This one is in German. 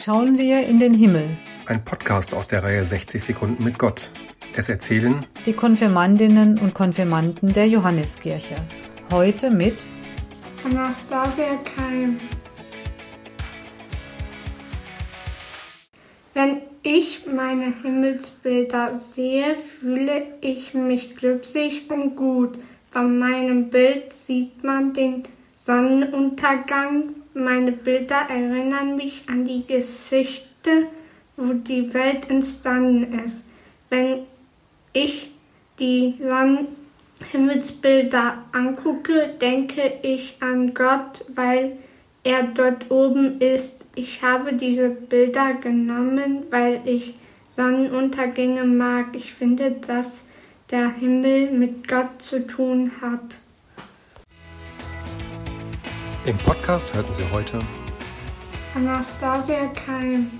schauen wir in den Himmel. Ein Podcast aus der Reihe 60 Sekunden mit Gott. Es erzählen die Konfirmandinnen und Konfirmanden der Johanneskirche. Heute mit Anastasia Keim. Wenn ich meine Himmelsbilder sehe, fühle ich mich glücklich und gut. Bei meinem Bild sieht man den Sonnenuntergang. Meine Bilder erinnern mich an die Geschichte, wo die Welt entstanden ist. Wenn ich die Sonnenhimmelsbilder angucke, denke ich an Gott, weil er dort oben ist. Ich habe diese Bilder genommen, weil ich Sonnenuntergänge mag. Ich finde, dass der Himmel mit Gott zu tun hat. Im Podcast hörten Sie heute Anastasia Keim.